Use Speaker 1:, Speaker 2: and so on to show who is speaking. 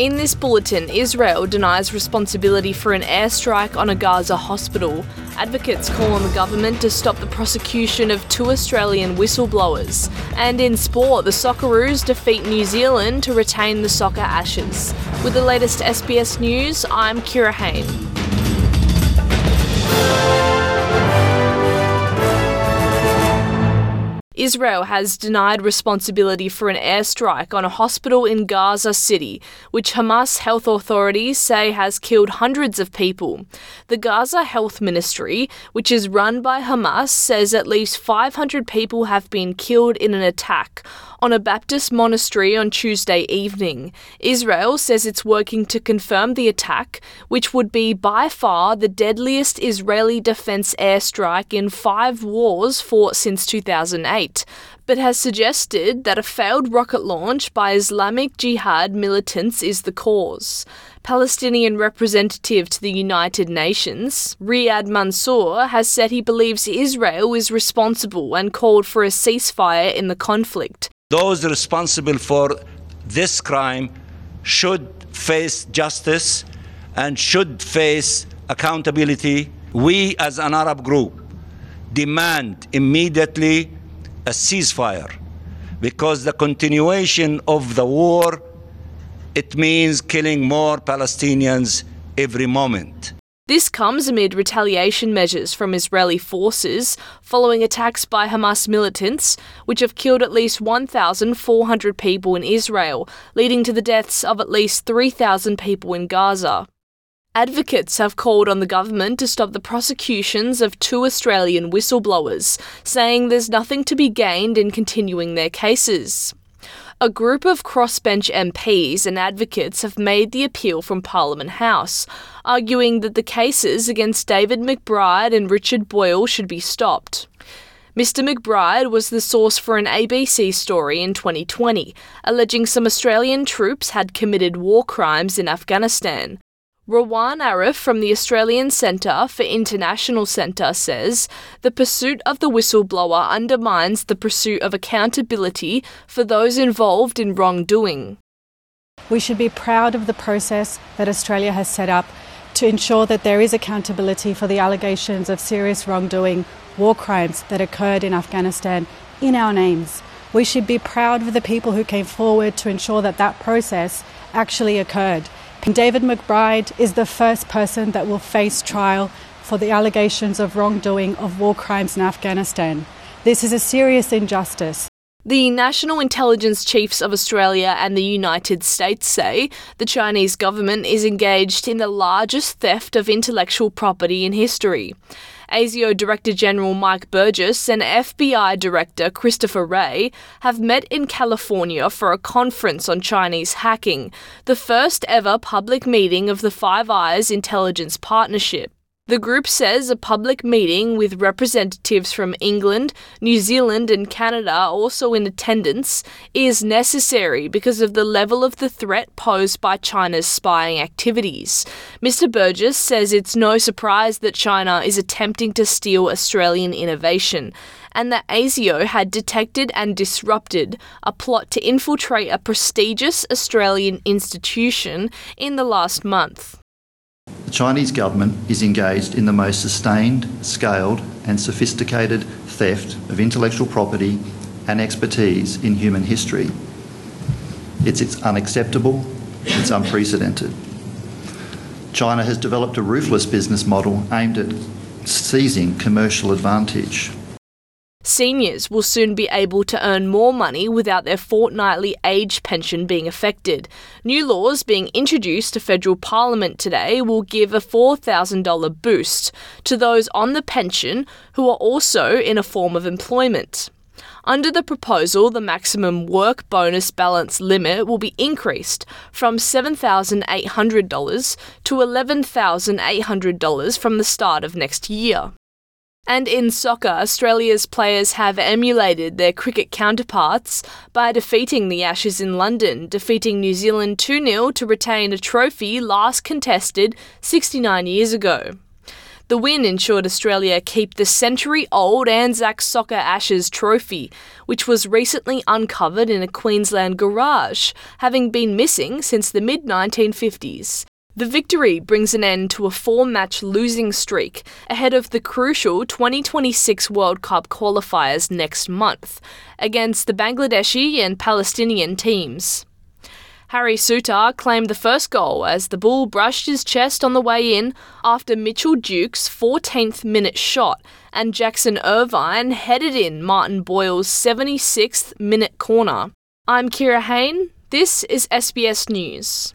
Speaker 1: In this bulletin, Israel denies responsibility for an airstrike on a Gaza hospital. Advocates call on the government to stop the prosecution of two Australian whistleblowers. And in sport, the Socceroos defeat New Zealand to retain the soccer ashes. With the latest SBS news, I'm Kira Hain. Israel has denied responsibility for an airstrike on a hospital in Gaza City, which Hamas health authorities say has killed hundreds of people. The Gaza Health Ministry, which is run by Hamas, says at least 500 people have been killed in an attack on a Baptist monastery on Tuesday evening. Israel says it's working to confirm the attack, which would be by far the deadliest Israeli defense airstrike in five wars fought since 2008 but has suggested that a failed rocket launch by Islamic Jihad militants is the cause. Palestinian representative to the United Nations, Riyad Mansour, has said he believes Israel is responsible and called for a ceasefire in the conflict.
Speaker 2: Those responsible for this crime should face justice and should face accountability. We, as an Arab group, demand immediately a ceasefire because the continuation of the war it means killing more Palestinians every moment.
Speaker 1: This comes amid retaliation measures from Israeli forces following attacks by Hamas militants, which have killed at least 1,400 people in Israel, leading to the deaths of at least 3,000 people in Gaza. Advocates have called on the government to stop the prosecutions of two Australian whistleblowers, saying there's nothing to be gained in continuing their cases. A group of crossbench MPs and advocates have made the appeal from Parliament House, arguing that the cases against David McBride and Richard Boyle should be stopped. Mr. McBride was the source for an ABC story in 2020, alleging some Australian troops had committed war crimes in Afghanistan. Rawan Arraf from the Australian Centre for International Centre says the pursuit of the whistleblower undermines the pursuit of accountability for those involved in wrongdoing.
Speaker 3: We should be proud of the process that Australia has set up to ensure that there is accountability for the allegations of serious wrongdoing, war crimes that occurred in Afghanistan in our names. We should be proud of the people who came forward to ensure that that process actually occurred. David McBride is the first person that will face trial for the allegations of wrongdoing of war crimes in Afghanistan. This is a serious injustice.
Speaker 1: The National Intelligence Chiefs of Australia and the United States say the Chinese government is engaged in the largest theft of intellectual property in history. ASIO Director General Mike Burgess and FBI Director Christopher Wray have met in California for a conference on Chinese hacking, the first ever public meeting of the Five Eyes Intelligence Partnership. The group says a public meeting with representatives from England, New Zealand, and Canada also in attendance is necessary because of the level of the threat posed by China's spying activities. Mr. Burgess says it's no surprise that China is attempting to steal Australian innovation and that ASIO had detected and disrupted a plot to infiltrate a prestigious Australian institution in the last month.
Speaker 4: The Chinese government is engaged in the most sustained, scaled, and sophisticated theft of intellectual property and expertise in human history. It's, it's unacceptable, it's unprecedented. China has developed a ruthless business model aimed at seizing commercial advantage.
Speaker 1: Seniors will soon be able to earn more money without their fortnightly age pension being affected. New laws being introduced to federal parliament today will give a $4,000 boost to those on the pension who are also in a form of employment. Under the proposal, the maximum work bonus balance limit will be increased from $7,800 to $11,800 from the start of next year. And in soccer, Australia's players have emulated their cricket counterparts by defeating the Ashes in London, defeating New Zealand 2 0 to retain a trophy last contested 69 years ago. The win ensured Australia keep the century old Anzac Soccer Ashes trophy, which was recently uncovered in a Queensland garage, having been missing since the mid 1950s. The victory brings an end to a four match losing streak ahead of the crucial 2026 World Cup qualifiers next month against the Bangladeshi and Palestinian teams. Harry Souttar claimed the first goal as the Bull brushed his chest on the way in after Mitchell Duke's 14th minute shot and Jackson Irvine headed in Martin Boyle's 76th minute corner. I'm Kira Hain. This is SBS News.